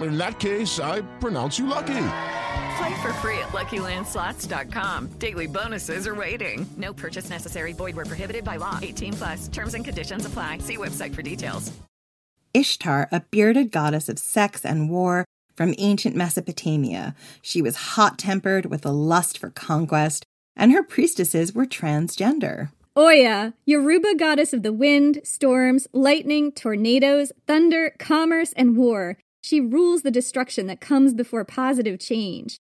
In that case, I pronounce you lucky. Play for free at LuckyLandSlots.com. Daily bonuses are waiting. No purchase necessary. Void where prohibited by law. 18 plus. Terms and conditions apply. See website for details. Ishtar, a bearded goddess of sex and war from ancient Mesopotamia. She was hot-tempered with a lust for conquest, and her priestesses were transgender. Oya, Yoruba goddess of the wind, storms, lightning, tornadoes, thunder, commerce, and war. She rules the destruction that comes before positive change.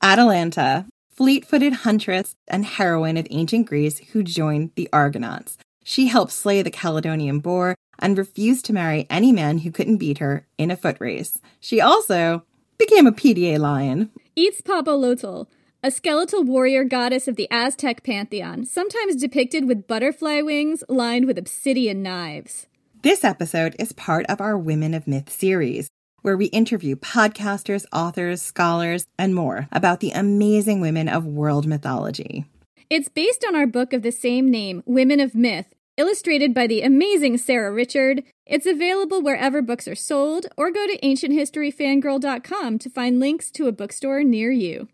Atalanta, fleet footed huntress and heroine of ancient Greece who joined the Argonauts. She helped slay the Caledonian boar and refused to marry any man who couldn't beat her in a foot race. She also became a PDA lion. Eats Itzpapalotl, a skeletal warrior goddess of the Aztec pantheon, sometimes depicted with butterfly wings lined with obsidian knives. This episode is part of our Women of Myth series where we interview podcasters, authors, scholars, and more about the amazing women of world mythology. It's based on our book of the same name, Women of Myth, illustrated by the amazing Sarah Richard. It's available wherever books are sold, or go to ancienthistoryfangirl.com to find links to a bookstore near you.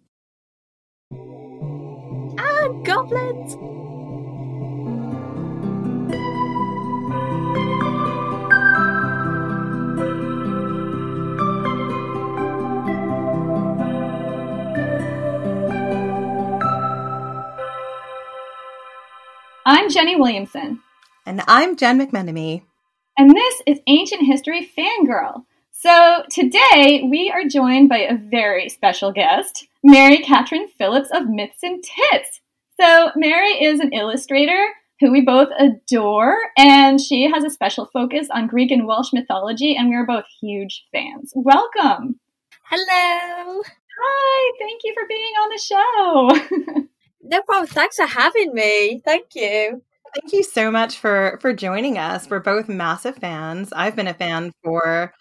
Ah, goblins! I'm Jenny Williamson. And I'm Jen McMenemy. And this is Ancient History Fangirl. So today we are joined by a very special guest, Mari Catrin Phillips of Myths and Tits. So Mary is an illustrator who we both adore, and she has a special focus on Greek and Welsh mythology, and we are both huge fans. Welcome. Hello. Hi, thank you for being on the show. No problem. Thanks for having me. Thank you. Thank you so much for for joining us. We're both massive fans. I've been a fan for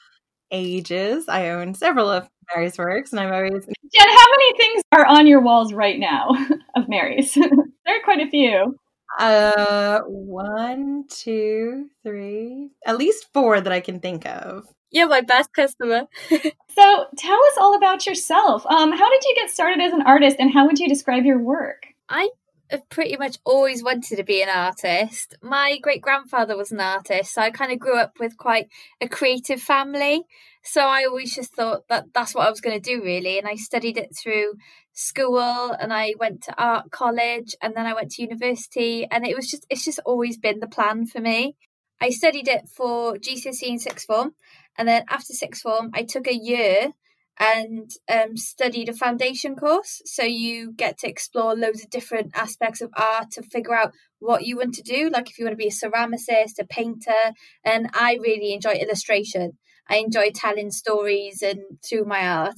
ages. I own several of Mari's works, and I'm always Jen. How many things are on your walls right now of Mari's? there are quite a few. Uh, one, two, three, at least four that I can think of. You're my best customer. so, tell us all about yourself. Um, how did you get started as an artist, and how would you describe your work? I have pretty much always wanted to be an artist. My great grandfather was an artist, so I kind of grew up with quite a creative family. So I always just thought that that's what I was going to do, really. And I studied it through school, and I went to art college, and then I went to university, and it was just it's just always been the plan for me. I studied it for GCSE and sixth form, and then after sixth form, I took a year and um, studied a foundation course. So you get to explore loads of different aspects of art to figure out what you want to do. Like if you want to be a ceramicist, a painter, and I really enjoy illustration. I enjoy telling stories and through my art.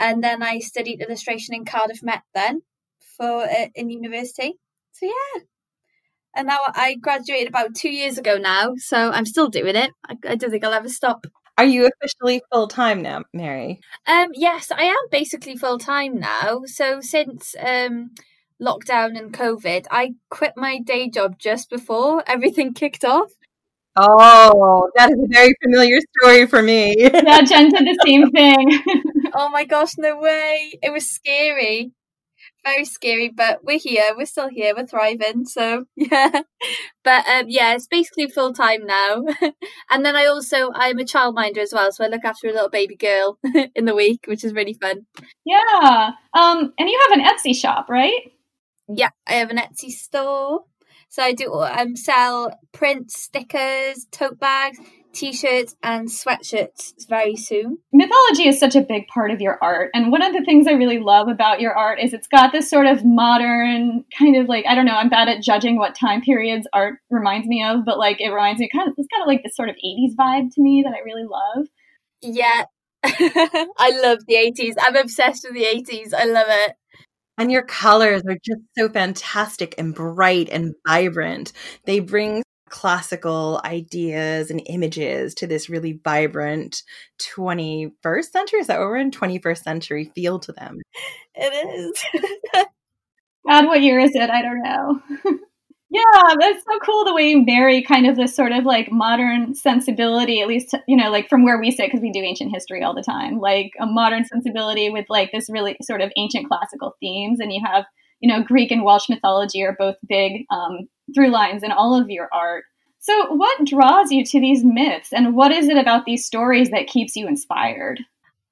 And then I studied illustration in Cardiff Met then for uh, in university. So yeah. And now I graduated about two years ago now, so I'm still doing it. I, I don't think I'll ever stop. Are you officially full time now, Mari? Um, yes, I am basically full time now. So since um, lockdown and COVID, I quit my day job just before everything kicked off. Oh, that is a very familiar story for me. yeah, Jen did the same thing. oh my gosh, no way! It was scary very scary, but we're here. We're still here. We're thriving. So yeah, but um, yeah, it's basically full time now. and then I also I'm a childminder as well, so I look after a little baby girl in the week, which is really fun. Yeah. Um, and you have an Etsy shop, right? Yeah, I have an Etsy store. So I do um, sell prints, stickers, tote bags, t-shirts and sweatshirts very soon. Mythology is such a big part of your art. And one of the things I really love about your art is it's got this sort of modern kind of like I don't know, I'm bad at judging what time periods art reminds me of, but like it reminds me kind of it's kind of like this sort of 80s vibe to me that I really love. Yeah. I love the 80s. I'm obsessed with the 80s. I love it. And your colors are just so fantastic and bright and vibrant. They bring classical ideas and images to this really vibrant 21st century? Is that what we're in? 21st century feel to them. It is. God what year is it? I don't know. Yeah that's so cool the way you marry kind of this sort of like modern sensibility at least you know like from where we sit because we do ancient history all the time. Like a modern sensibility with like this really sort of ancient classical themes and you have you know greek and welsh mythology are both big um, through lines in all of your art. So, what draws you to these myths, and what is it about these stories that keeps you inspired?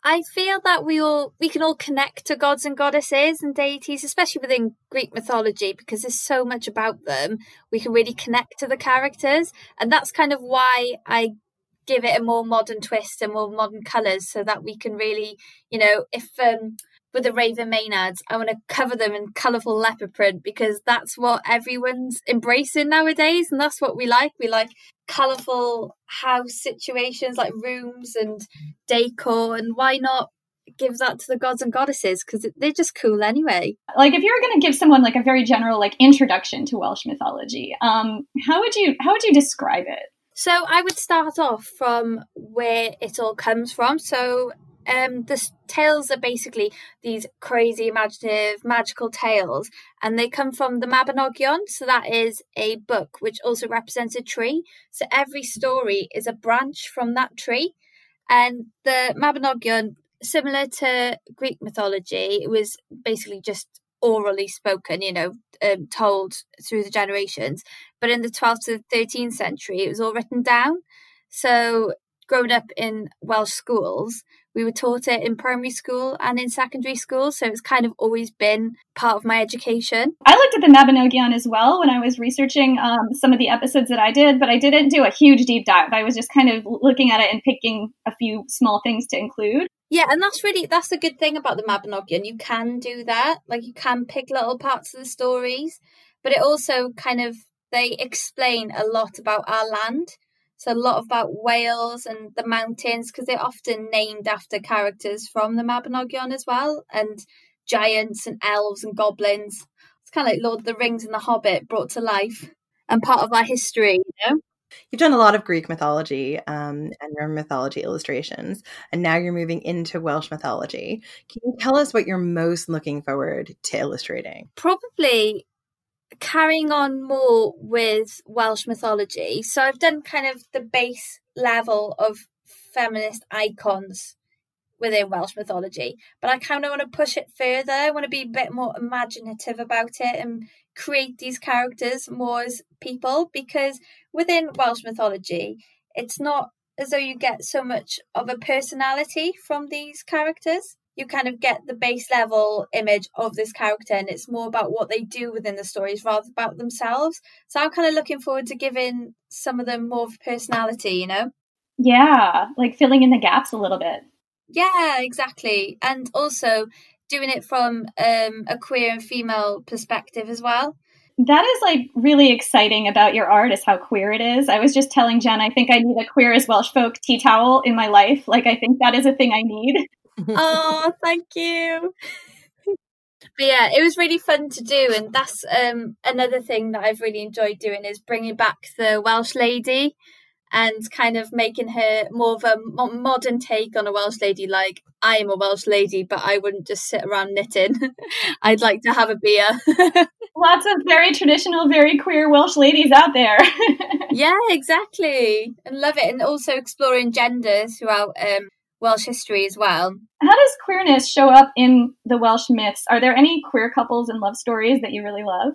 I feel that we all we can all connect to gods and goddesses and deities, especially within Greek mythology, because there's so much about them. We can really connect to the characters, and that's kind of why I give it a more modern twist and more modern colours, so that we can really, you know, if um, with the Raven Maenads, I want to cover them in colourful leopard print because that's what everyone's embracing nowadays, and that's what we like. We like colourful house situations, like rooms and decor, and why not give that to the gods and goddesses because they're just cool anyway. Like if you were going to give someone like a very general like introduction to Welsh mythology, um, how would you how would you describe it? So I would start off from where it all comes from. So um, the tales are basically these crazy, imaginative, magical tales, and they come from the Mabinogion. So that is a book which also represents a tree. So every story is a branch from that tree, and the Mabinogion, similar to Greek mythology, it was basically just orally spoken, you know, um, told through the generations. But in the 12th to the 13th century, it was all written down. So growing up in Welsh schools, we were taught it in primary school and in secondary school, so it's kind of always been part of my education. I looked at the Mabinogion as well when I was researching um, some of the episodes that I did, but I didn't do a huge deep dive. I was just kind of looking at it and picking a few small things to include. Yeah, and that's really that's the good thing about the Mabinogion. You can do that, like you can pick little parts of the stories, but it also kind of they explain a lot about our land so a lot about Wales and the mountains because they're often named after characters from the Mabinogion as well, and giants and elves and goblins. It's kind of like Lord of the Rings and The Hobbit brought to life and part of our history, you know. You've done a lot of Greek mythology um, and your mythology illustrations, and now you're moving into Welsh mythology. Can you tell us what you're most looking forward to illustrating? Probably carrying on more with Welsh mythology, so I've done kind of the base level of feminist icons within Welsh mythology, but I kind of want to push it further. I want to be a bit more imaginative about it and create these characters more as people because within Welsh mythology, it's not as though you get so much of a personality from these characters you kind of get the base level image of this character and it's more about what they do within the stories rather about themselves. So i'm kind of looking forward to giving some of them more of a personality you know? Yeah like filling in the gaps a little bit. Yeah exactly. And also doing it from um, a queer and female perspective as well. That is like really exciting about your art is how queer it is. I was just telling Jen, I think I need a queer as Welsh folk tea towel in my life. Like I think that is a thing I need oh, thank you. But yeah, it was really fun to do, and that's um, another thing that I've really enjoyed doing is bringing back the Welsh lady and kind of making her more of a modern take on a Welsh lady. Like I am a Welsh lady, but I wouldn't just sit around knitting. I'd like to have a beer. Lots of very traditional, very queer Welsh ladies out there. yeah, exactly, and love it, and also exploring gender throughout um, Welsh history as well. How does queerness show up in the Welsh myths? Are there any queer couples and love stories that you really love?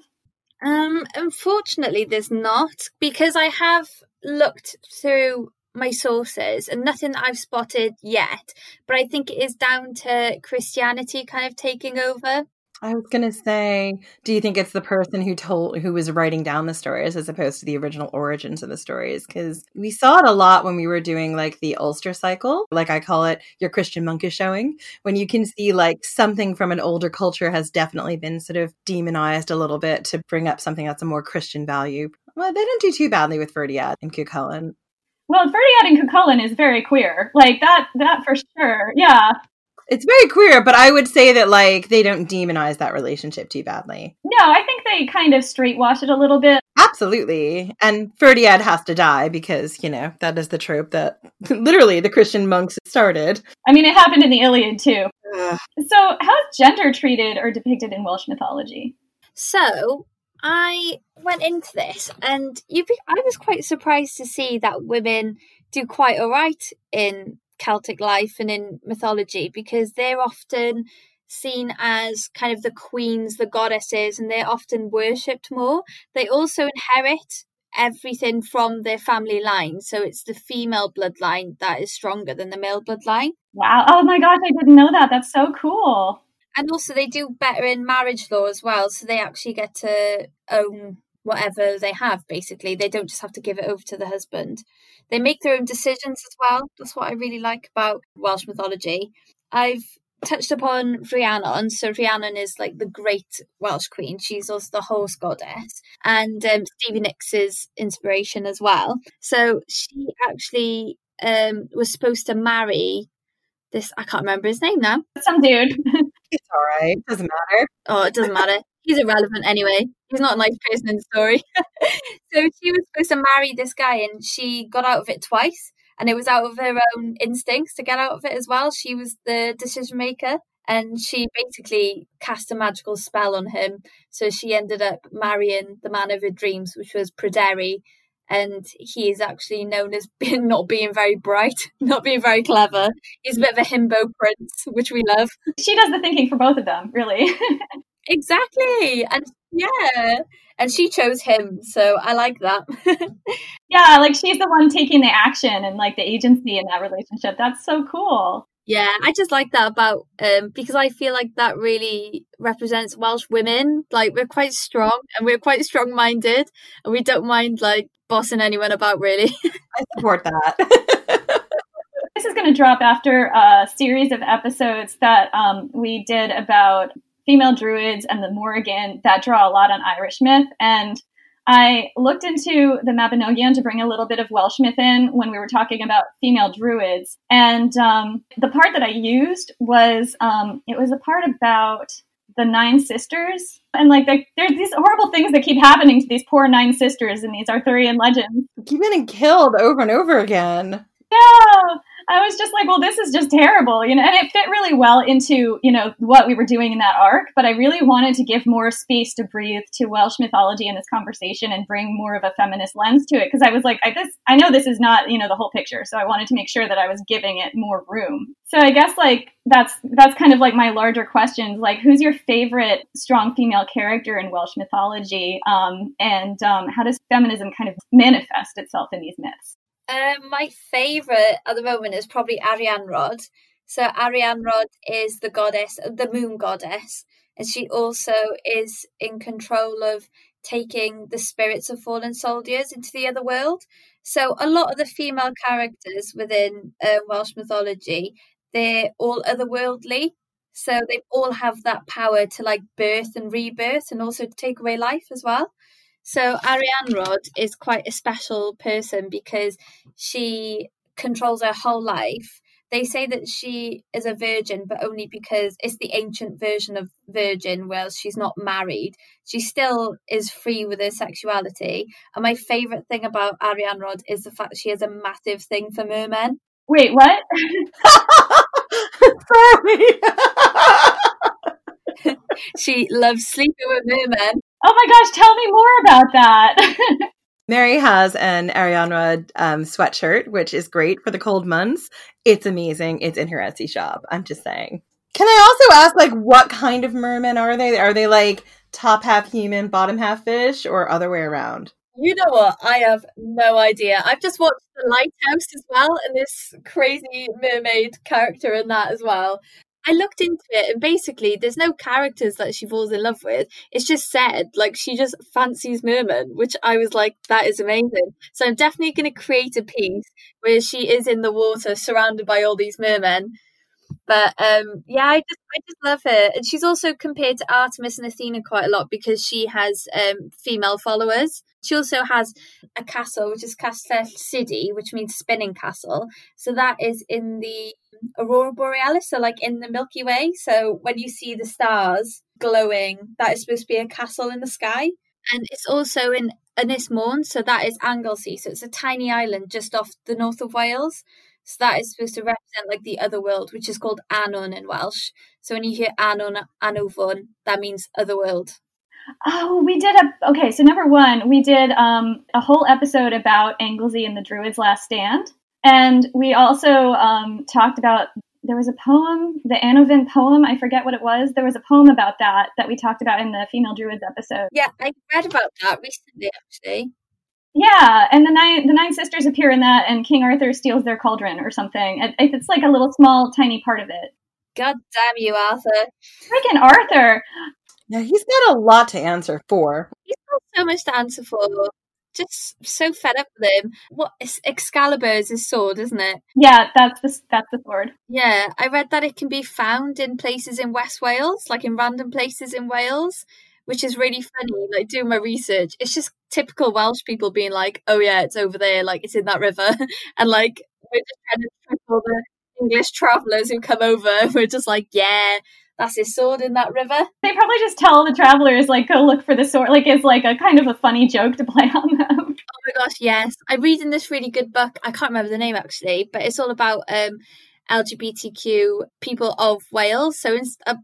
Um, unfortunately, there's not because I have looked through my sources and nothing that I've spotted yet. But I think it is down to Christianity kind of taking over. I was gonna say, do you think it's the person who told who was writing down the stories as opposed to the original origins of the stories? Because we saw it a lot when we were doing like the Ulster cycle, like I call it your Christian monkish showing, when you can see like something from an older culture has definitely been sort of demonized a little bit to bring up something that's a more Christian value. Well, they didn't do too badly with Ferdiad and Cuchulainn. Well, Ferdiad and Cuchulainn is very queer, like that. That for sure. Yeah. It's very queer, but I would say that like they don't demonize that relationship too badly. No, I think they kind of straightwash it a little bit. Absolutely. And Ferdiad has to die because, you know, that is the trope that literally the Christian monks started. I mean, it happened in the Iliad too. Ugh. So, how's gender treated or depicted in Welsh mythology? So, I went into this and you be, I was quite surprised to see that women do quite all right in Celtic life and in mythology because they're often seen as kind of the queens, the goddesses, and they're often worshipped more. They also inherit everything from their family line. So it's the female bloodline that is stronger than the male bloodline. Wow. Oh my gosh, I didn't know that. That's so cool. And also, they do better in marriage law as well. So they actually get to own whatever they have, basically. They don't just have to give it over to the husband. They make their own decisions as well. That's what I really like about Welsh mythology. I've touched upon Rhiannon. So Rhiannon is like the great Welsh queen. She's also the horse goddess and um, Stevie Nicks' inspiration as well. So she actually um, was supposed to marry this. I can't remember his name now. Some dude. it's all right. It doesn't matter. Oh, it doesn't matter. He's irrelevant anyway. He's not a nice person in the story. so she was supposed to marry this guy, and she got out of it twice and it was out of her own instincts to get out of it as well. She was the decision maker and she basically cast a magical spell on him. So she ended up marrying the man of her dreams, which was Pryderi. And he is actually known as being not being very bright, not being very clever. He's a bit of a himbo prince, which we love. She does the thinking for both of them, really. Exactly. And yeah. And she chose him, so I like that. yeah, like she's the one taking the action and like the agency in that relationship. That's so cool. Yeah, I just like that about um because I feel like that really represents Welsh women. Like we're quite strong and we're quite strong minded and we don't mind like bossing anyone about really. I support that. this is going to drop after a series of episodes that um, we did about female druids and the Morrigan that draw a lot on Irish myth. And I looked into the Mabinogion to bring a little bit of Welsh myth in when we were talking about female druids. And um, the part that I used was um, it was a part about the nine sisters. And like there's these horrible things that keep happening to these poor nine sisters in these Arthurian legends. Keep getting killed over and over again. Yeah. I was just like, well, this is just terrible, you know, and it fit really well into, you know, what we were doing in that arc. But I really wanted to give more space to breathe to Welsh mythology in this conversation and bring more of a feminist lens to it. Because I was like, I this, I know this is not, you know, the whole picture, so I wanted to make sure that I was giving it more room. So I guess like that's that's kind of like my larger questions, like who's your favorite strong female character in Welsh mythology, um, and um, how does feminism kind of manifest itself in these myths? Um, my favourite at the moment is probably Arianrhod. So Arianrhod is the goddess, the moon goddess, and she also is in control of taking the spirits of fallen soldiers into the other world. So a lot of the female characters within uh, Welsh mythology, they're all otherworldly. So they all have that power to like birth and rebirth, and also take away life as well. So Arianrhod is quite a special person because she controls her whole life. They say that she is a virgin, but only because it's the ancient version of virgin, where she's not married. She still is free with her sexuality. And my favourite thing about Arianrhod is the fact she has a massive thing for mermen. Wait, what? Sorry. she loves sleeping with mermen Oh my gosh, tell me more about that. Mari has an Arianrhod um, sweatshirt, which is great for the cold months. It's amazing. It's in her Etsy shop. I'm just saying. Can I also ask, like, what kind of mermen are they? Are they like top half human, bottom half fish, or other way around? You know what? I have no idea. I've just watched The Lighthouse as well, and this crazy mermaid character in that as well. I looked into it and basically there's no characters that she falls in love with. It's just said like she just fancies Merman, which I was like, that is amazing. So I'm definitely going to create a piece where she is in the water surrounded by all these mermen. But um, yeah, I just I just love her, and she's also compared to Artemis and Athena quite a lot because she has um, female followers. She also has a castle, which is Castell City, which means spinning castle. So that is in the aurora borealis, so like in the Milky Way. So when you see the stars glowing, that is supposed to be a castle in the sky. And it's also in Ynys Môn, so that is Anglesey. So it's a tiny island just off the north of Wales. So that is supposed to represent like the other world, which is called Annwn in Welsh. So when you hear Annwn, Annwfn, that means other world. Oh, we did a okay. So number one, we did um, a whole episode about Anglesey and the Druids' Last Stand, and we also um, talked about there was a poem, the Annwfn poem. I forget what it was. There was a poem about that that we talked about in the female druids episode. Yeah, I read about that recently, actually. Yeah, and the nine the nine sisters appear in that, and King Arthur steals their cauldron or something. It, it's like a little small, tiny part of it. God damn you, Arthur! Freaking Arthur! Yeah, he's got a lot to answer for. He's got so much to answer for. Just so fed up with him. What Excalibur is his sword, isn't it? Yeah, that's the that's the sword. Yeah, I read that it can be found in places in West Wales, like in random places in Wales, which is really funny. Like doing my research, it's just typical Welsh people being like, "Oh yeah, it's over there, like it's in that river," and like we're just trying to trick all the English travellers who come over. We're just like, "Yeah, that's his sword in that river." They probably just tell the travelers like, "Go look for the sword." Like it's like a kind of a funny joke to play on them. Oh my gosh, yes! I'm reading this really good book. I can't remember the name actually, but it's all about um, LGBTQ people of Wales. So a,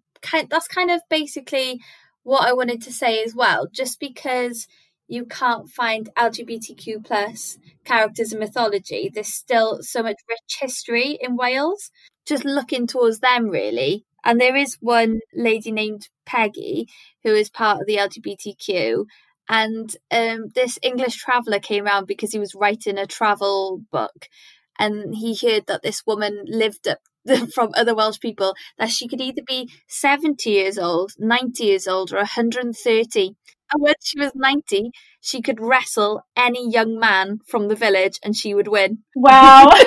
that's kind of basically what I wanted to say as well. Just because you can't find LGBTQ plus characters in mythology. There's still so much rich history in Wales. Just looking towards them really. And there is one lady named Peggy who is part of the LGBTQ. And um, this English traveller came around because he was writing a travel book. And he heard that this woman lived up from other Welsh people that she could either be 70 years old, 90 years old, or 130. And when she was 90, she could wrestle any young man from the village and she would win. Wow.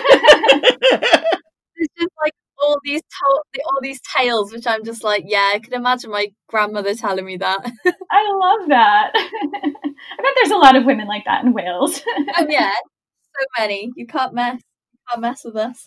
it's just like all these to- all these tales, which I'm just like, yeah, I can imagine my grandmother telling me that. I love that. I bet there's a lot of women like that in Wales. oh yeah, so many. You can't mess. You can't mess with us.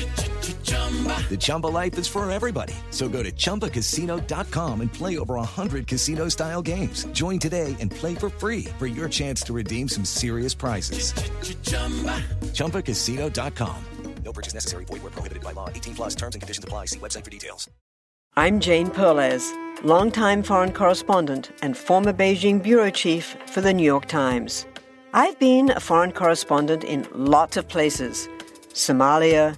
The Chumba life is for everybody. So go to ChumbaCasino.com and play over 100 casino style games. Join today and play for free for your chance to redeem some serious prizes. ChumbaCasino.com. No purchase necessary. Void where prohibited by law. 18 plus terms and conditions apply. See website for details. I'm Jane Perlez, longtime foreign correspondent and former Beijing bureau chief for the New York Times. I've been a foreign correspondent in lots of places Somalia,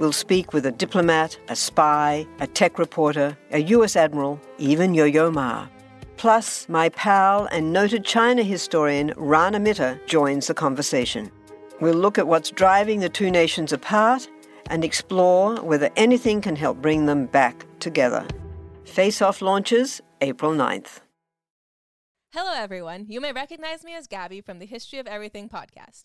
We'll speak with a diplomat, a spy, a tech reporter, a US admiral, even Yo Yo Ma. Plus, my pal and noted China historian Rana Mitter joins the conversation. We'll look at what's driving the two nations apart and explore whether anything can help bring them back together. Face Off launches April 9th. Hello, everyone. You may recognize me as Gabby from the History of Everything podcast.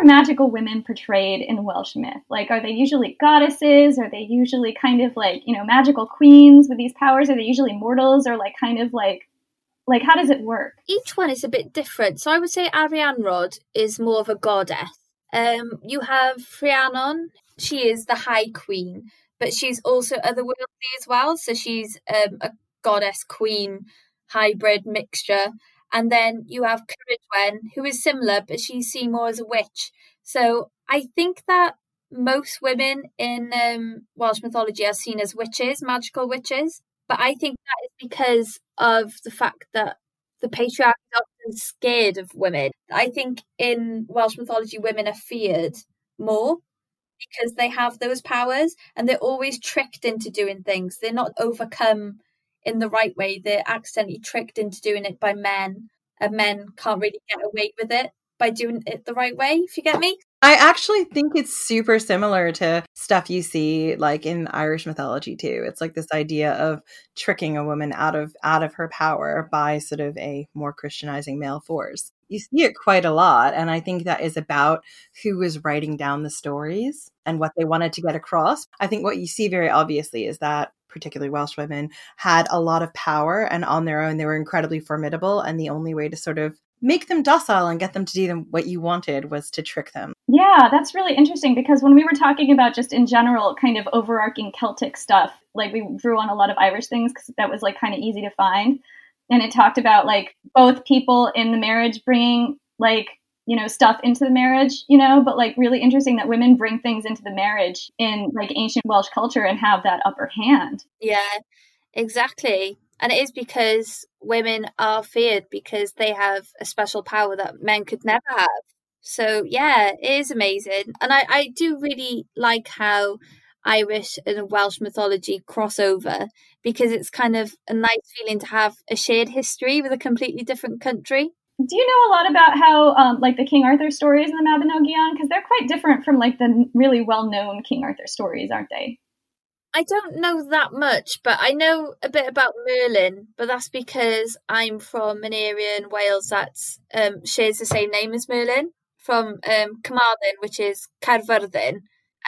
Are magical women portrayed in Welsh myth? Like, are they usually goddesses? Are they usually kind of like, you know, magical queens with these powers? Are they usually mortals or like kind of like like, how does it work? Each one is a bit different. So I would say Arianrhod is more of a goddess. Um, you have Rhiannon. She is the High Queen, but she's also otherworldly as well. So she's um, a goddess queen hybrid mixture. And then you have Ceridwen, who is similar, but she's seen more as a witch. So I think that most women in um, Welsh mythology are seen as witches, magical witches. But I think that is because of the fact that the patriarchy is often scared of women. I think in Welsh mythology, women are feared more because they have those powers and they're always tricked into doing things. They're not overcome in the right way. They're accidentally tricked into doing it by men, and men can't really get away with it by doing it the right way, if you get me. I actually think it's super similar to stuff you see like in Irish mythology too. It's like this idea of tricking a woman out of out of her power by sort of a more Christianizing male force. You see it quite a lot and I think that is about who was writing down the stories and what they wanted to get across. I think what you see very obviously is that particularly Welsh women had a lot of power and on their own they were incredibly formidable and the only way to sort of make them docile and get them to do them what you wanted was to trick them. Yeah, that's really interesting because when we were talking about just in general kind of overarching Celtic stuff, like we drew on a lot of Irish things because that was like kind of easy to find. And it talked about like both people in the marriage bringing like, you know, stuff into the marriage, you know, but like really interesting that women bring things into the marriage in like ancient Welsh culture and have that upper hand. Yeah, exactly. And it is because women are feared because they have a special power that men could never have. So yeah, it is amazing. And I, I do really like how Irish and Welsh mythology crossover because it's kind of a nice feeling to have a shared history with a completely different country. Do you know a lot about how, um, like, the King Arthur stories in the Mabinogion? Because they're quite different from, like, the really well known King Arthur stories, aren't they? I don't know that much, but I know a bit about Merlin. But that's because I'm from an area in Wales that um, shares the same name as Merlin, from um, Carmarthen, which is Caerfyrddin,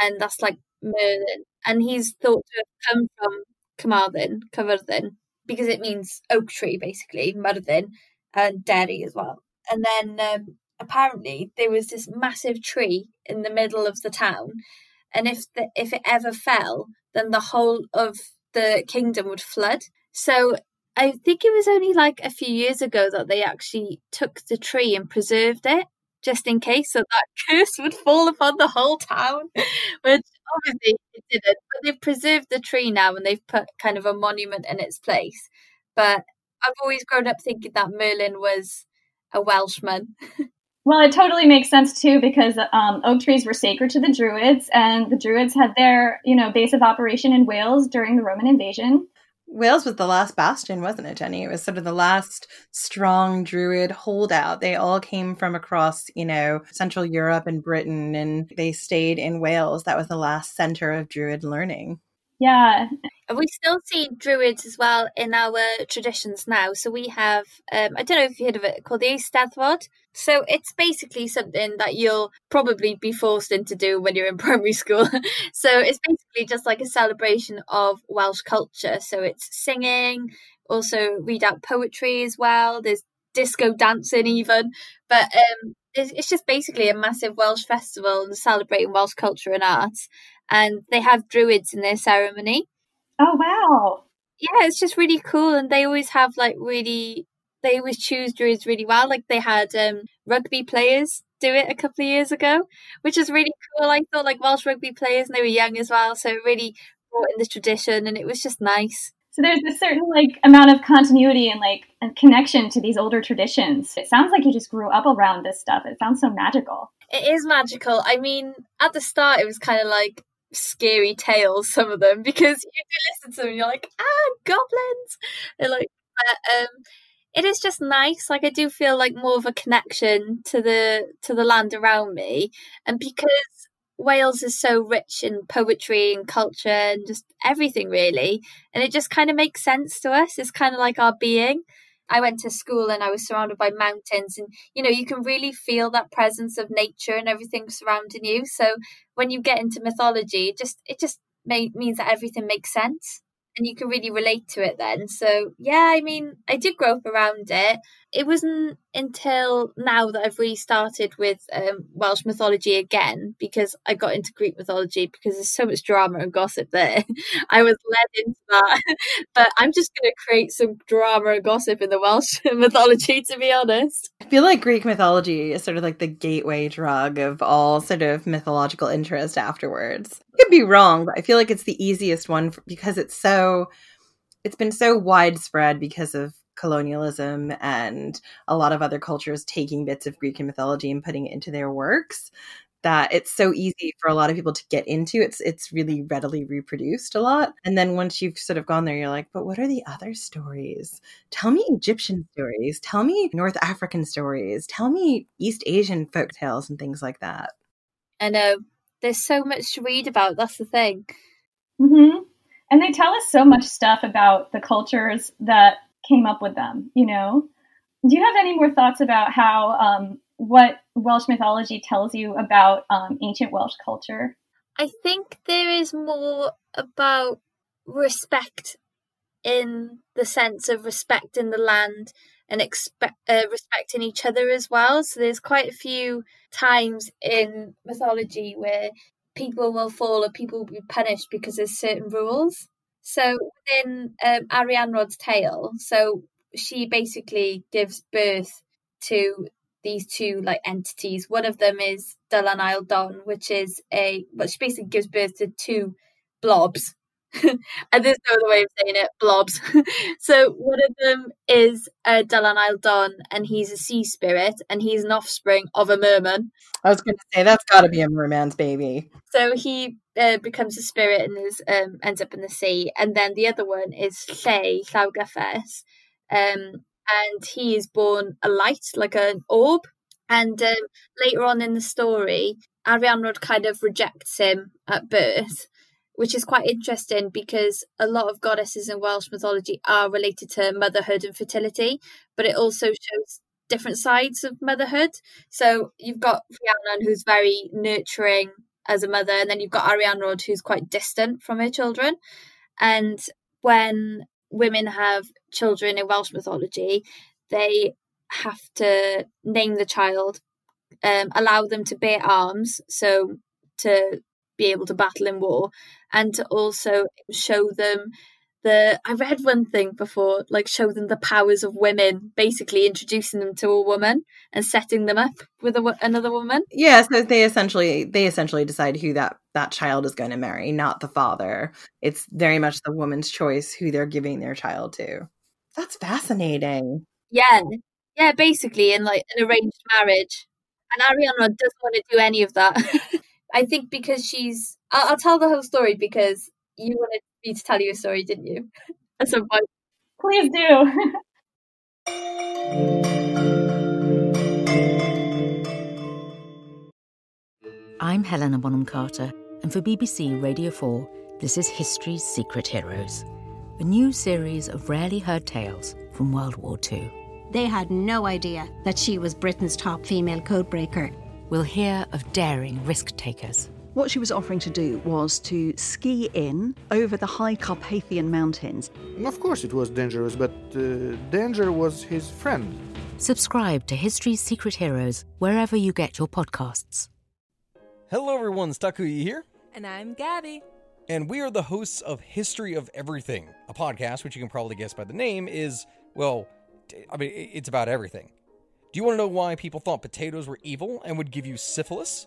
and that's like Merlin. And he's thought to have come from Carmarthen, Caerfyrddin, because it means oak tree, basically, Myrddin, and dairy as well. And then um, apparently there was this massive tree in the middle of the town, and if the, if it ever fell, then the whole of the kingdom would flood. So I think it was only like a few years ago that they actually took the tree and preserved it just in case that that curse would fall upon the whole town, which obviously it didn't. But they've preserved the tree now and they've put kind of a monument in its place. But I've always grown up thinking that Merlin was a Welshman. Well, it totally makes sense too because um, oak trees were sacred to the Druids, and the Druids had their, you know, base of operation in Wales during the Roman invasion. Wales was the last bastion, wasn't it, Jenny? It was sort of the last strong Druid holdout. They all came from across, you know, Central Europe and Britain, and they stayed in Wales. That was the last center of Druid learning. Yeah. We still see druids as well in our traditions now. So we have, um, I don't know if you heard of it, called the Eisteddfod. So it's basically something that you'll probably be forced into do when you're in primary school. so it's basically just like a celebration of Welsh culture. So it's singing, also read out poetry as well. There's disco dancing even. But um, it's just basically a massive Welsh festival and celebrating Welsh culture and arts and they have druids in their ceremony. Oh wow! Yeah, it's just really cool, and they always have like really. They always choose druids really well. Like they had um, rugby players do it a couple of years ago, which is really cool. I thought like Welsh rugby players, and they were young as well, so it really brought in the tradition, and it was just nice. So there's this certain like amount of continuity and like a connection to these older traditions. It sounds like you just grew up around this stuff. It sounds so magical. It is magical. I mean, at the start, it was kind of like scary tales, some of them, because you listen to them and you're like, ah, goblins. They're like, but, um, it is just nice. Like I do feel like more of a connection to the to the land around me, and because Wales is so rich in poetry and culture and just everything really, and it just kind of makes sense to us. It's kind of like our being. I went to school and I was surrounded by mountains, and you know, you can really feel that presence of nature and everything surrounding you. So when you get into mythology, it just it just may, means that everything makes sense and you can really relate to it then. So yeah, I mean, I did grow up around it. It wasn't until now that I've really started with um, Welsh mythology again because I got into Greek mythology because there's so much drama and gossip there. I was led into that, but I'm just going to create some drama and gossip in the Welsh mythology. To be honest, I feel like Greek mythology is sort of like the gateway drug of all sort of mythological interest afterwards. I could be wrong, but I feel like it's the easiest one because it's so it's been so widespread because of colonialism and a lot of other cultures taking bits of Greek mythology and putting it into their works that it's so easy for a lot of people to get into. It's it's really readily reproduced a lot. And then once you've sort of gone there you're like but what are the other stories? Tell me egyptian stories. Tell me north african stories. Tell me east asian folk tales and things like that. I know. There's so much to read about that's the thing. Mm-hmm. and they tell us so much stuff about the cultures that came up with them, you know? Do you have any more thoughts about how um, what Welsh mythology tells you about um, ancient Welsh culture? I think there is more about respect in the sense of respecting the land and expect uh, respecting each other as well. So there's quite a few times in mythology where people will fall or people will be punished because there's certain rules. So within um, Arianrhod's tale, so she basically gives birth to these two like entities. One of them is Dylan Ail Don, which is a but she basically gives birth to two blobs. and there's no other way of saying it, blobs. so one of them is uh, Ail Don, and he's a sea spirit, and he's an offspring of a merman. I was going to say that's got to be a merman's baby. So he uh, becomes a spirit and is um, ends up in the sea. And then the other one is Lleu Llawgyffes, um, and he is born a light, like an orb. And um, later on in the story, Arianrhod kind of rejects him at birth, which is quite interesting because a lot of goddesses in Welsh mythology are related to motherhood and fertility, but it also shows different sides of motherhood. So you've got Rhiannon, who's very nurturing as a mother, and then you've got Arianrhod, who's quite distant from her children. And when women have children in Welsh mythology, they have to name the child, um, allow them to bear arms, so to be able to battle in war, and to also show them the I read one thing before, like show them the powers of women, basically introducing them to a woman and setting them up with a, another woman. Yeah, so they essentially they essentially decide who that that child is going to marry, not the father. It's very much the woman's choice who they're giving their child to. That's fascinating. Yeah, yeah, basically in like an arranged marriage, and Ariana doesn't want to do any of that. I think because she's. I'll, I'll tell the whole story because you wanted me to tell you a story, didn't you? At some point. Please do. I'm Helena Bonham Carter, and for BBC Radio 4, this is History's Secret Heroes, a new series of rarely heard tales from World War II. They had no idea that she was Britain's top female codebreaker. We'll hear of daring risk takers what she was offering to do was to ski in over the high Carpathian mountains. Of course, it was dangerous, but uh, danger was his friend. Subscribe to History's Secret Heroes wherever you get your podcasts. Hello, everyone. Stakuyi here. And I'm Gabby. And we are the hosts of History of Everything, a podcast which you can probably guess by the name is, well, I mean, it's about everything. Do you want to know why people thought potatoes were evil and would give you syphilis?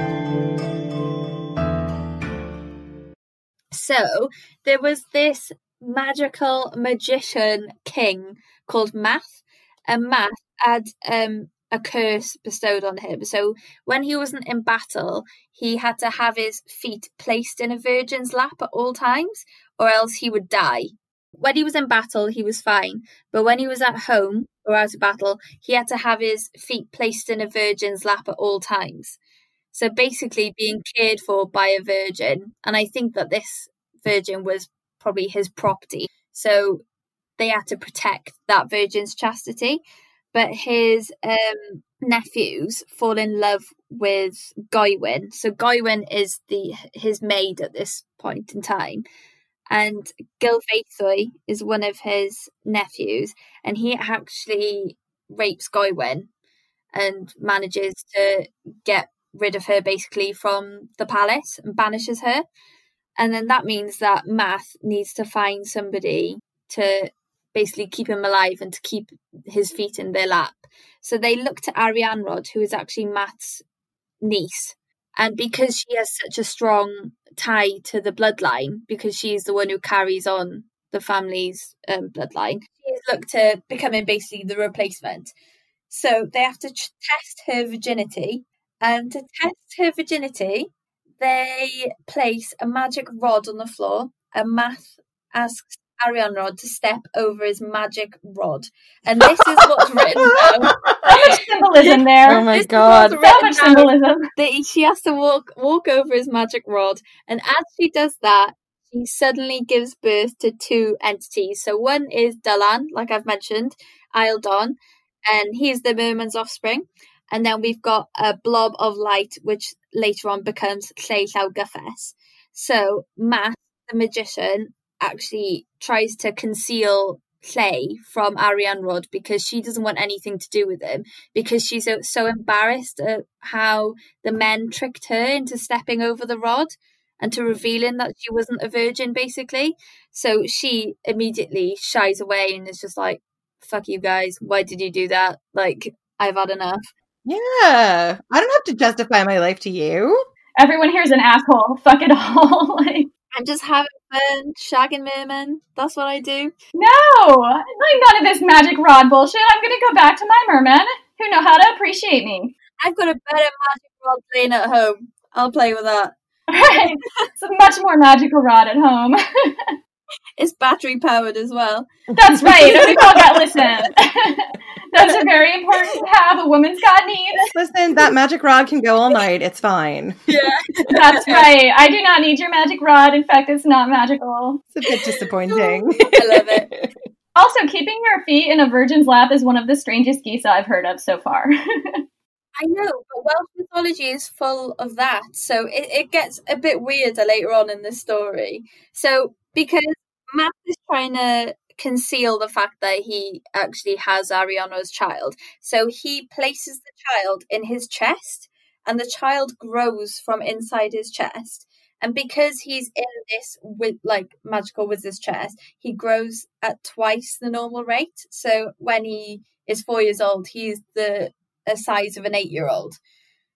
So there was this magical magician king called Math, and Math had um, a curse bestowed on him. So when he wasn't in battle, he had to have his feet placed in a virgin's lap at all times, or else he would die. When he was in battle, he was fine, but when he was at home or out of battle, he had to have his feet placed in a virgin's lap at all times. So basically, being cared for by a virgin, and I think that this virgin was probably his property. So they had to protect that virgin's chastity. But his um, nephews fall in love with Goewin. So Goewin is the his maid at this point in time. And Gilfaethwy is one of his nephews, and he actually rapes Goewin and manages to get rid of her basically from the palace and banishes her. And then that means that Math needs to find somebody to basically keep him alive and to keep his feet in their lap. So they look to Arianrhod, who is actually Math's niece. And because she has such a strong tie to the bloodline, because she's the one who carries on the family's um, bloodline, she has looked to becoming basically the replacement. So they have to test her virginity. And to test her virginity, they place a magic rod on the floor, and Math asks Arianrhod to step over his magic rod. And this is what's written down. Much symbolism there. Oh my This God. what's So much symbolism. That she has to walk walk over his magic rod, and as she does that, she suddenly gives birth to two entities. So one is Dylan, like I've mentioned, Eildon, and he's the merman's offspring. And then we've got a blob of light, which later on becomes Lleu Gyffes. So Math, the magician, actually tries to conceal Lleu from Arianrhod because she doesn't want anything to do with him because she's so, so embarrassed at how the men tricked her into stepping over the rod and to revealing that she wasn't a virgin basically. So she immediately shies away and is just like, fuck you guys, why did you do that? Like, I've had enough. Yeah. I don't have to justify my life to you. Everyone here's an asshole. Fuck it all. like, I'm just having fun, shagging mermen. That's what I do. no, like none of this magic rod bullshit. I'm gonna go back to my mermen who know how to appreciate me. I've got a better magic rod playing at home. I'll play with that. Right, it's a much more magical rod at home. It's battery powered as well. That's right. We all got listen. Those are very important to have. A woman's got needs. Listen, that magic rod can go all night. It's fine. Yeah. That's right. I do not need your magic rod. In fact, it's not magical. It's a bit disappointing. I love it. Also, keeping your feet in a virgin's lap is one of the strangest geese I've heard of so far. I know, but Welsh mythology is full of that. So it, it gets a bit weirder later on in the story. So because Math is trying to conceal the fact that he actually has Arianrhod's child, so he places the child in his chest and the child grows from inside his chest. And because he's in this with like magical wizard's chest, he grows at twice the normal rate. So when he is four years old, he's the size of an eight year old.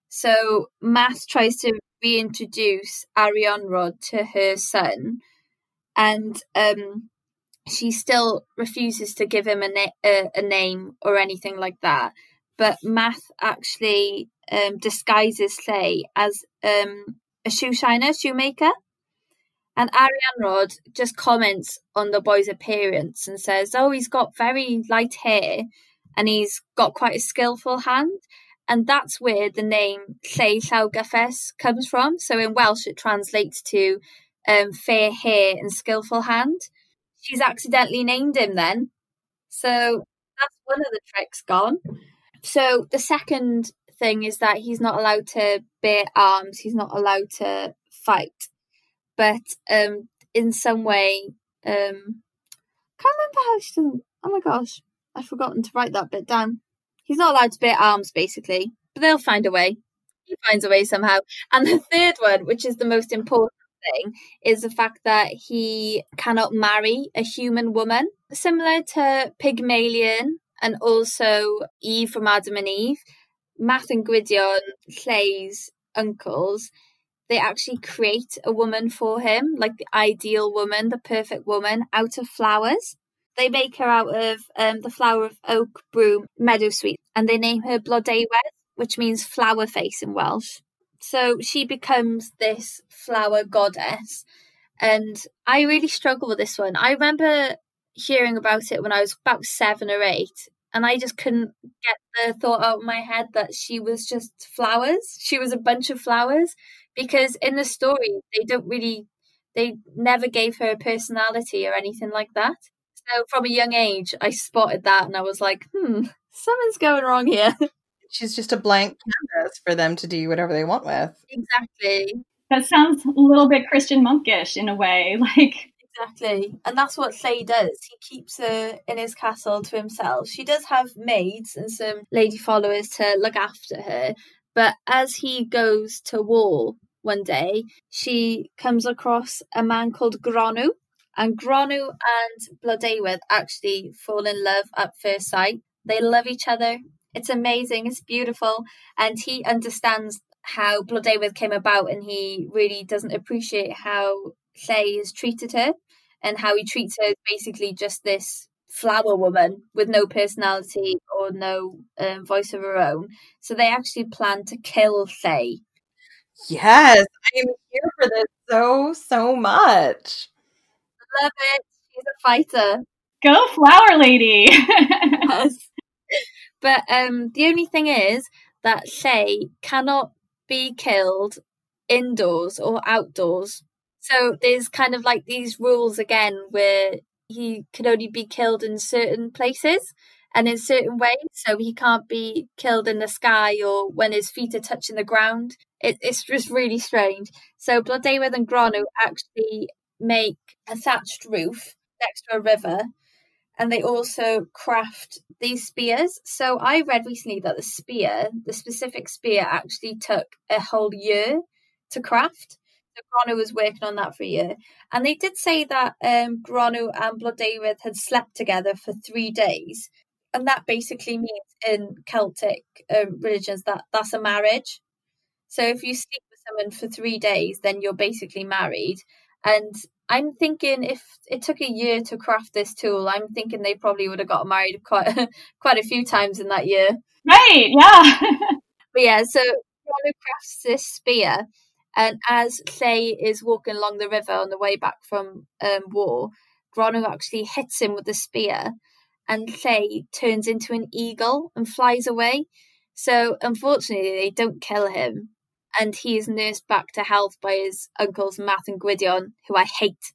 So Math tries to reintroduce Arianrhod to her son, and um, she still refuses to give him a, na- a, a name or anything like that. But Math actually um, disguises Lleu as um, a shoe shiner, shoemaker. And Arianrhod just comments on the boy's appearance and says, Oh, he's got very light hair and he's got quite a skillful hand. And that's where the name Lleu Llawgyffes comes from. So in Welsh, it translates to um, fair hair and skillful hand. She's accidentally named him then. So that's one of the tricks gone. So the second thing is that he's not allowed to bear arms, he's not allowed to fight. But um, in some way, um, can't remember how she doesn't. Oh my gosh, I've forgotten to write that bit down. He's not allowed to bear arms, basically, but they'll find a way. He finds a way somehow. And the third one, which is the most important thing, is the fact that he cannot marry a human woman. Similar to Pygmalion and also Eve from Adam and Eve, Math and Gwydion, Lleu's uncles, they actually create a woman for him, like the ideal woman, the perfect woman, out of flowers. They make her out of um, the flower of oak, broom, meadowsweet, and they name her Blodeuwedd, which means flower face in Welsh. So she becomes this flower goddess. And I really struggle with this one. I remember hearing about it when I was about seven or eight, and I just couldn't get the thought out of my head that she was just flowers. She was a bunch of flowers because in the story they don't really they never gave her a personality or anything like that. So from a young age I spotted that and I was like, hmm, something's going wrong here. She's just a blank canvas for them to do whatever they want with. Exactly. That sounds a little bit Christian monkish in a way. Like Exactly. And that's what Lleu does. He keeps her in his castle to himself. She does have maids and some lady followers to look after her. But as he goes to war one day, she comes across a man called Gronw. And Gronw and Blodeuwedd actually fall in love at first sight. They love each other. It's amazing. It's beautiful. And he understands how Blood Blodeuwedd came about and he really doesn't appreciate how Lleu has treated her and how he treats her as basically just this flower woman with no personality or no um, voice of her own. So they actually plan to kill Lleu. Yes, I am here for this so, so much. Love it. She's a fighter. Go, flower lady. yes. But um, the only thing is that Lleu cannot be killed indoors or outdoors. So there's kind of like these rules again where he can only be killed in certain places and in certain ways. So he can't be killed in the sky or when his feet are touching the ground. It, it's just really strange. So Blodeuwedd and Gronw actually make a thatched roof next to a river and they also craft these spears. So I read recently that the spear, the specific spear, actually took a whole year to craft. So Gronw was working on that for a year. And they did say that um, and Blodeuwedd had slept together for three days. And that basically means in Celtic uh, religions that that's a marriage. So if you sleep with someone for three days, then you're basically married. And I'm thinking if it took a year to craft this tool, I'm thinking they probably would have got married quite quite a few times in that year. Right, yeah. but yeah, so Gronw crafts this spear, and as Lleu is walking along the river on the way back from um, war, Gronw actually hits him with the spear, and Lleu turns into an eagle and flies away. So unfortunately, they don't kill him, and he is nursed back to health by his uncles Math and Gwydion, who I hate.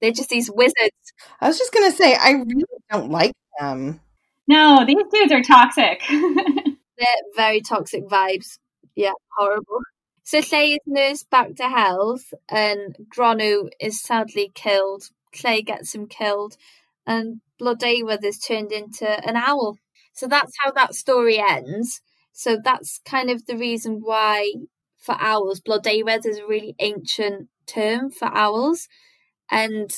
They're just these wizards. I was just gonna say, I really don't like them. No, these dudes are toxic. They're very toxic vibes. Yeah, horrible. So Lleu is nursed back to health, and Gronw is sadly killed. Lleu gets him killed, and Blodeuwedd is turned into an owl. So that's how that story ends. So that's kind of the reason why for owls, Blodeuwedd is a really ancient term for owls, and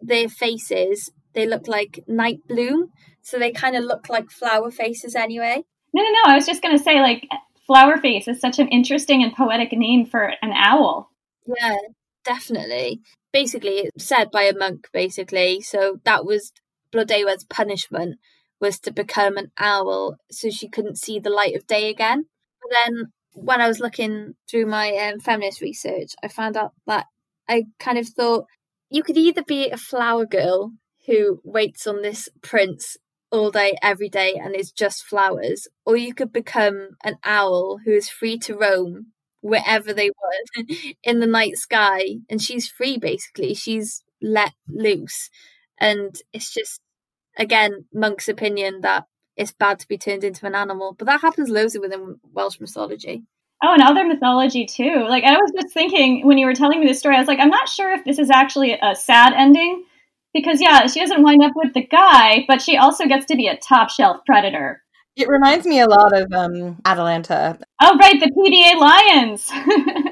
their faces they look like night bloom, so they kind of look like flower faces anyway. No, no, no. I was just gonna say like flower face is such an interesting and poetic name for an owl. Yeah, definitely. Basically, it's said by a monk. Basically, so that was Blodeuwedd's punishment was to become an owl, so she couldn't see the light of day again. But then when I was looking through my um, feminist research, I found out that I kind of thought you could either be a flower girl who waits on this prince all day, every day, and is just flowers, or you could become an owl who is free to roam wherever they want in the night sky, and she's free basically. She's let loose, and it's just again Monk's opinion that it's bad to be turned into an animal, but that happens loads within Welsh mythology. Oh, and other mythology too. Like I was just thinking when you were telling me this story, I was like, I'm not sure if this is actually a sad ending Because, yeah, she doesn't wind up with the guy, but she also gets to be a top shelf predator. It reminds me a lot of um, Atalanta. Oh, right, the PDA Lions.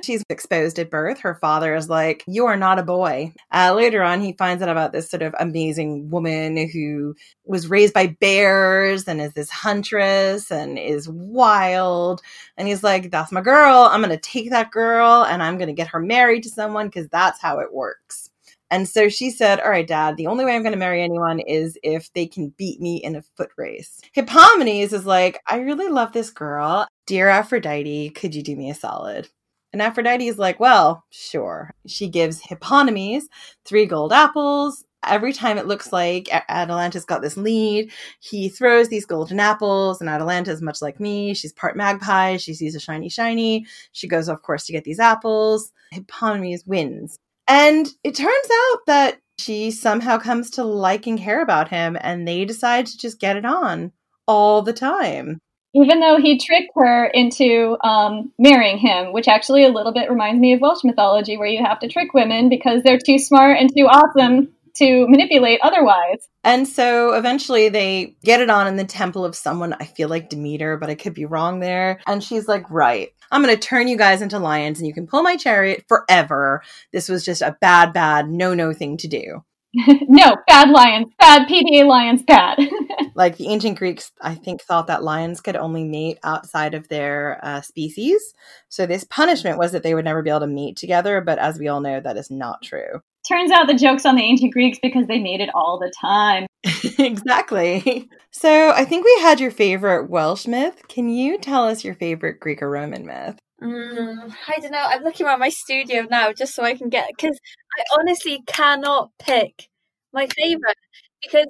She's exposed at birth. Her father is like, You are not a boy. Uh, later on, he finds out about this sort of amazing woman who was raised by bears and is this huntress and is wild. And he's like, That's my girl. I'm going to take that girl and I'm going to get her married to someone because that's how it works. And so she said, All right, dad, the only way I'm going to marry anyone is if they can beat me in a foot race. Hippomenes is like, I really love this girl. Dear Aphrodite, could you do me a solid? And Aphrodite is like, Well, sure. She gives Hippomenes three gold apples. Every time it looks like Atalanta's got this lead, he throws these golden apples, and Atalanta is much like me. She's part magpie. She sees a shiny, shiny. She goes, of course, to get these apples. Hippomenes wins. And it turns out that she somehow comes to like and care about him, and they decide to just get it on all the time. Even though he tricked her into um, marrying him, which actually a little bit reminds me of Welsh mythology, where you have to trick women because they're too smart and too awesome to manipulate otherwise. And so eventually they get it on in the temple of someone, I feel like Demeter, but I could be wrong there. And she's like, right, I'm going to turn you guys into lions and you can pull my chariot forever. This was just a bad, bad, no, no thing to do. no, bad lions, bad PDA lions, bad. like the ancient Greeks, I think, thought that lions could only mate outside of their uh, species. So this punishment was that they would never be able to mate together. But as we all know, that is not true. Turns out the joke's on the ancient Greeks because they made it all the time. exactly. So I think we had your favorite Welsh myth. Can you tell us your favorite Greek or Roman myth? Mm, I don't know. I'm looking around my studio now just so I can get because I honestly cannot pick my favorite because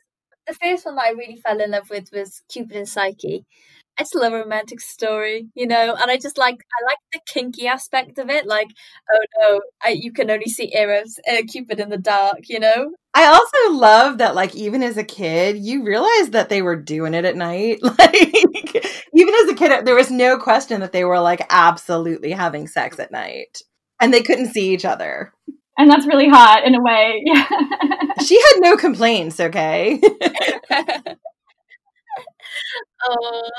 the first one that I really fell in love with was Cupid and Psyche. It's a love romantic story, you know, and I just like I like the kinky aspect of it. Like, oh no, I, you can only see Eros, uh, Cupid in the dark, you know. I also love that, like, even as a kid, you realized that they were doing it at night. Like, even as a kid, there was no question that they were like absolutely having sex at night, and they couldn't see each other. And that's really hot in a way. Yeah. she had no complaints. Okay. oh,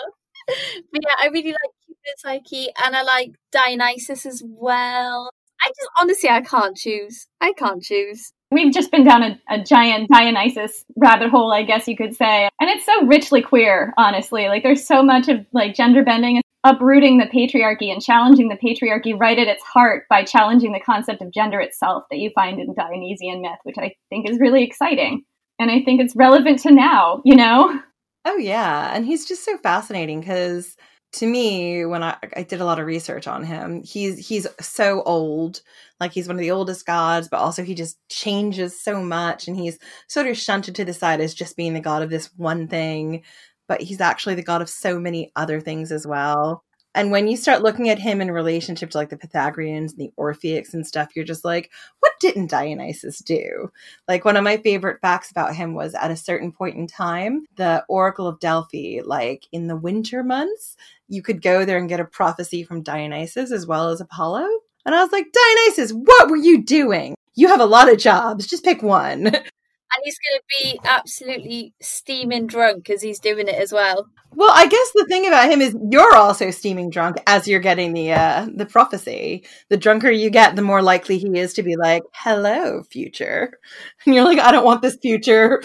but yeah, I really like Cupid Psyche, and I like Dionysus as well. I just honestly, I can't choose. I can't choose. We've just been down a, a, giant Dionysus rabbit hole, I guess you could say. And it's so richly queer, honestly. Like there's so much of like gender bending, uprooting the patriarchy and challenging the patriarchy right at its heart by challenging the concept of gender itself that you find in Dionysian myth, which I think is really exciting. And I think it's relevant to now, you know? Oh yeah, and he's just so fascinating because to me, when I, I did a lot of research on him, he's he's so old, like he's one of the oldest gods, but also he just changes so much, and he's sort of shunted to the side as just being the god of this one thing, but he's actually the god of so many other things as well. And when you start looking at him in relationship to like the Pythagoreans and the Orphics and stuff, you're just like, what didn't Dionysus do? Like one of my favorite facts about him was at a certain point in time, the Oracle of Delphi, like in the winter months, you could go there and get a prophecy from Dionysus as well as Apollo. And I was like, Dionysus, what were you doing? You have a lot of jobs. Just pick one. he's going to be absolutely steaming drunk as he's doing it as well. Well, I guess the thing about him is you're also steaming drunk as you're getting the uh, the prophecy. The drunker you get, the more likely he is to be like, "Hello, future," and you're like, "I don't want this future."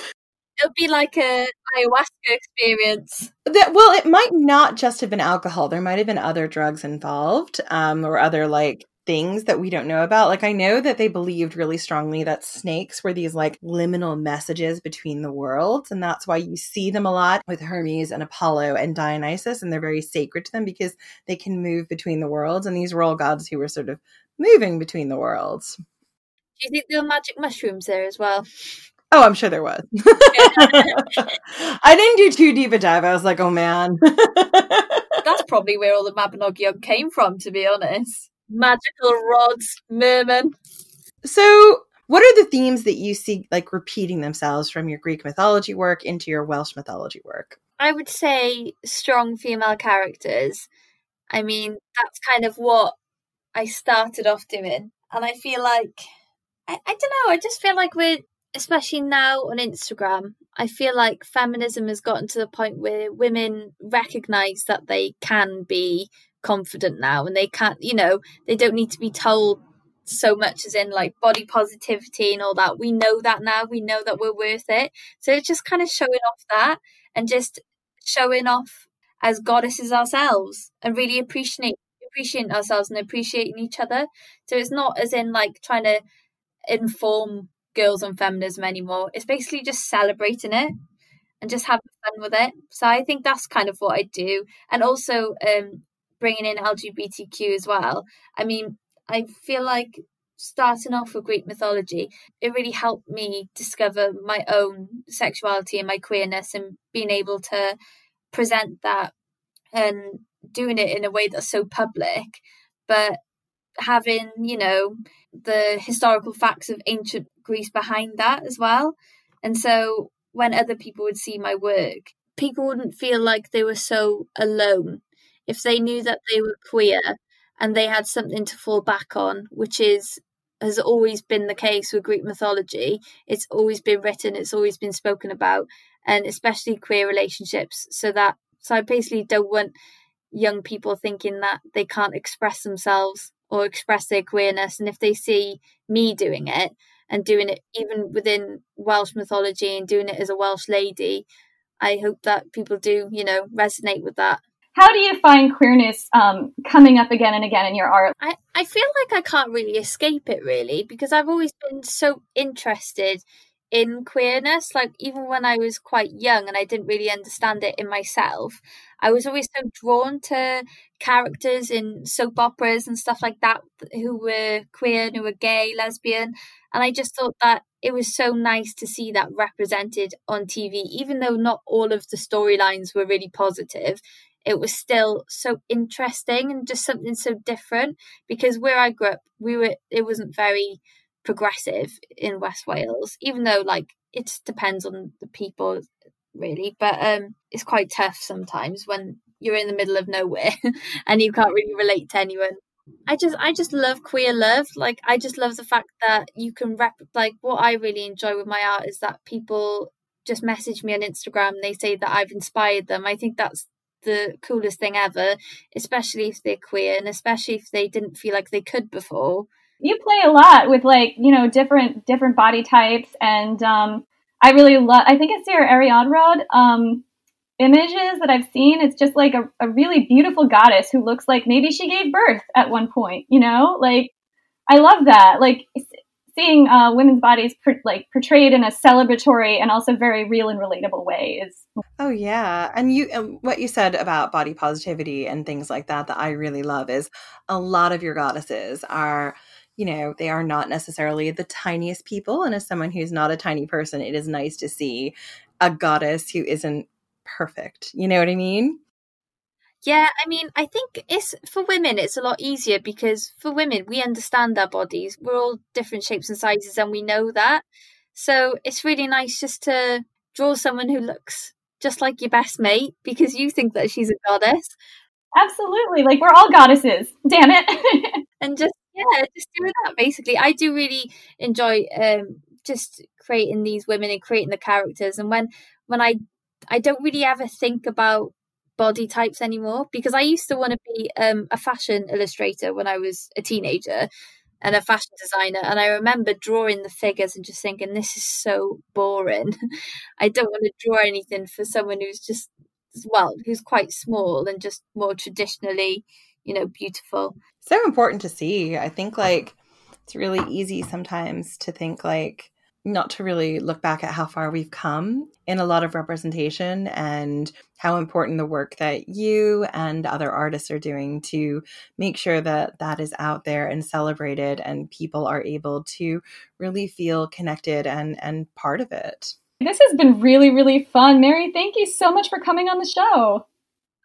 It'll be like a ayahuasca experience. That well, it might not just have been alcohol. There might have been other drugs involved, um, or other like things that we don't know about. Like I know that they believed really strongly that snakes were these like liminal messages between the worlds and that's why you see them a lot with Hermes and Apollo and Dionysus and they're very sacred to them because they can move between the worlds and these were all gods who were sort of moving between the worlds. Do you think there were magic mushrooms there as well? Oh, I'm sure there was. I didn't do too deep a dive. I was like, oh man. That's probably where all the Mabinogion came from, to be honest magical rods, merman. So, what are the themes that you see like repeating themselves from your Greek mythology work into your Welsh mythology work? I would say strong female characters. I mean, that's kind of what I started off doing. And I feel like, I, I don't know, I just feel like we're especially now on Instagram, I feel like feminism has gotten to the point where women recognize that they can be confident now and they can't, you know, they don't need to be told so much as in like body positivity and all that. We know that now. We know that we're worth it. So it's just kind of showing off that and just showing off as goddesses ourselves and really appreciating appreciating ourselves and appreciating each other. So it's not as in like trying to inform girls on feminism anymore. It's basically just celebrating it and just having fun with it. So I think that's kind of what I do, and also um, bringing in LGBTQ as well. I mean, I feel like starting off with Greek mythology, it really helped me discover my own sexuality and my queerness, and being able to present that and doing it in a way that's so public, but having you know the historical facts of ancient Greece behind that as well. And so when other people would see my work, people wouldn't feel like they were so alone if they knew that they were queer and they had something to fall back on, which is has always been the case with Greek mythology. It's always been written, it's always been spoken about, and especially queer relationships. So that so I basically don't want young people thinking that they can't express themselves or express their queerness. And if they see me doing it and doing it even within Welsh mythology and doing it as a Welsh lady, I hope that people do, you know, resonate with that. How do you find queerness um, coming up again and again in your art? I, I feel like I can't really escape it really because I've always been so interested in queerness. Like even when I was quite young and I didn't really understand it in myself, I was always so drawn to characters in soap operas and stuff like that who were queer and who were gay, lesbian. And I just thought that it was so nice to see that represented on TV, even though not all of the storylines were really positive. It was still so interesting and just something so different because where I grew up, we were it wasn't very progressive in West Wales, even though like it depends on the people really, but um it's quite tough sometimes when you're in the middle of nowhere and you can't really relate to anyone. I just I just love queer love. Like I just love the fact that you can rep like what I really enjoy with my art is that people just message me on Instagram they say that I've inspired them. I think that's the coolest thing ever, especially if they're queer and especially if they didn't feel like they could before. You play a lot with like you know different different body types and um i really love i think it's your ariadne um images that i've seen. It's just like a, a really beautiful goddess who looks like maybe she gave birth at one point you know? Like i love that. Like seeing uh, women's bodies per, like portrayed in a celebratory and also very real and relatable way is oh yeah and you and what you said about body positivity and things like that that i really love is a lot of your goddesses are you know, they are not necessarily the tiniest people. And as someone who's not a tiny person, it is nice to see a goddess who isn't perfect. You know what I mean? Yeah, I mean, I think it's for women, it's a lot easier because for women, we understand our bodies. We're all different shapes and sizes, and we know that. So it's really nice just to draw someone who looks just like your best mate because you think that she's a goddess. Absolutely. Like, we're all goddesses. Damn it. and just yeah, just doing that basically. I do really enjoy um, just creating these women and creating the characters. And when when I I don't really ever think about body types anymore because I used to want to be um, a fashion illustrator when I was a teenager and a fashion designer. And I remember drawing the figures and just thinking, this is so boring. I don't want to draw anything for someone who's just, well, who's quite small and just more traditionally you know, beautiful. So important to see. I think like it's really easy sometimes to think like not to really look back at how far we've come in a lot of representation and how important the work that you and other artists are doing to make sure that that is out there and celebrated and people are able to really feel connected and and part of it. This has been really really fun. Mari, thank you so much for coming on the show.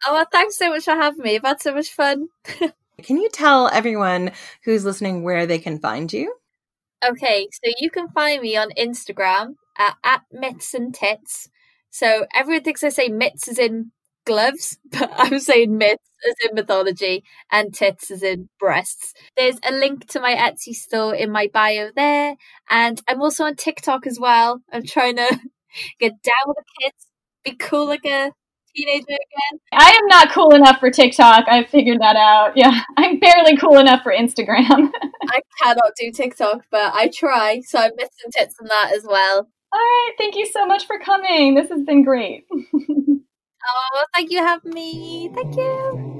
Oh, well, thanks so much for having me. I've had so much fun. can you tell everyone who's listening where they can find you? Okay, so you can find me on Instagram at, at mitts and tits. So everyone thinks I say mitts as in gloves, but I'm saying mitts as in mythology and tits as in breasts. There's a link to my Etsy store in my bio there, and I'm also on TikTok as well. I'm trying to get down with the kids, be cool like a teenager again. I am not cool enough for TikTok. I've figured that out. Yeah, I'm barely cool enough for Instagram. I cannot do TikTok, but I try, so I missed some tips on that as well. All right, thank you so much for coming. This has been great. oh, thank you for having me. Thank you.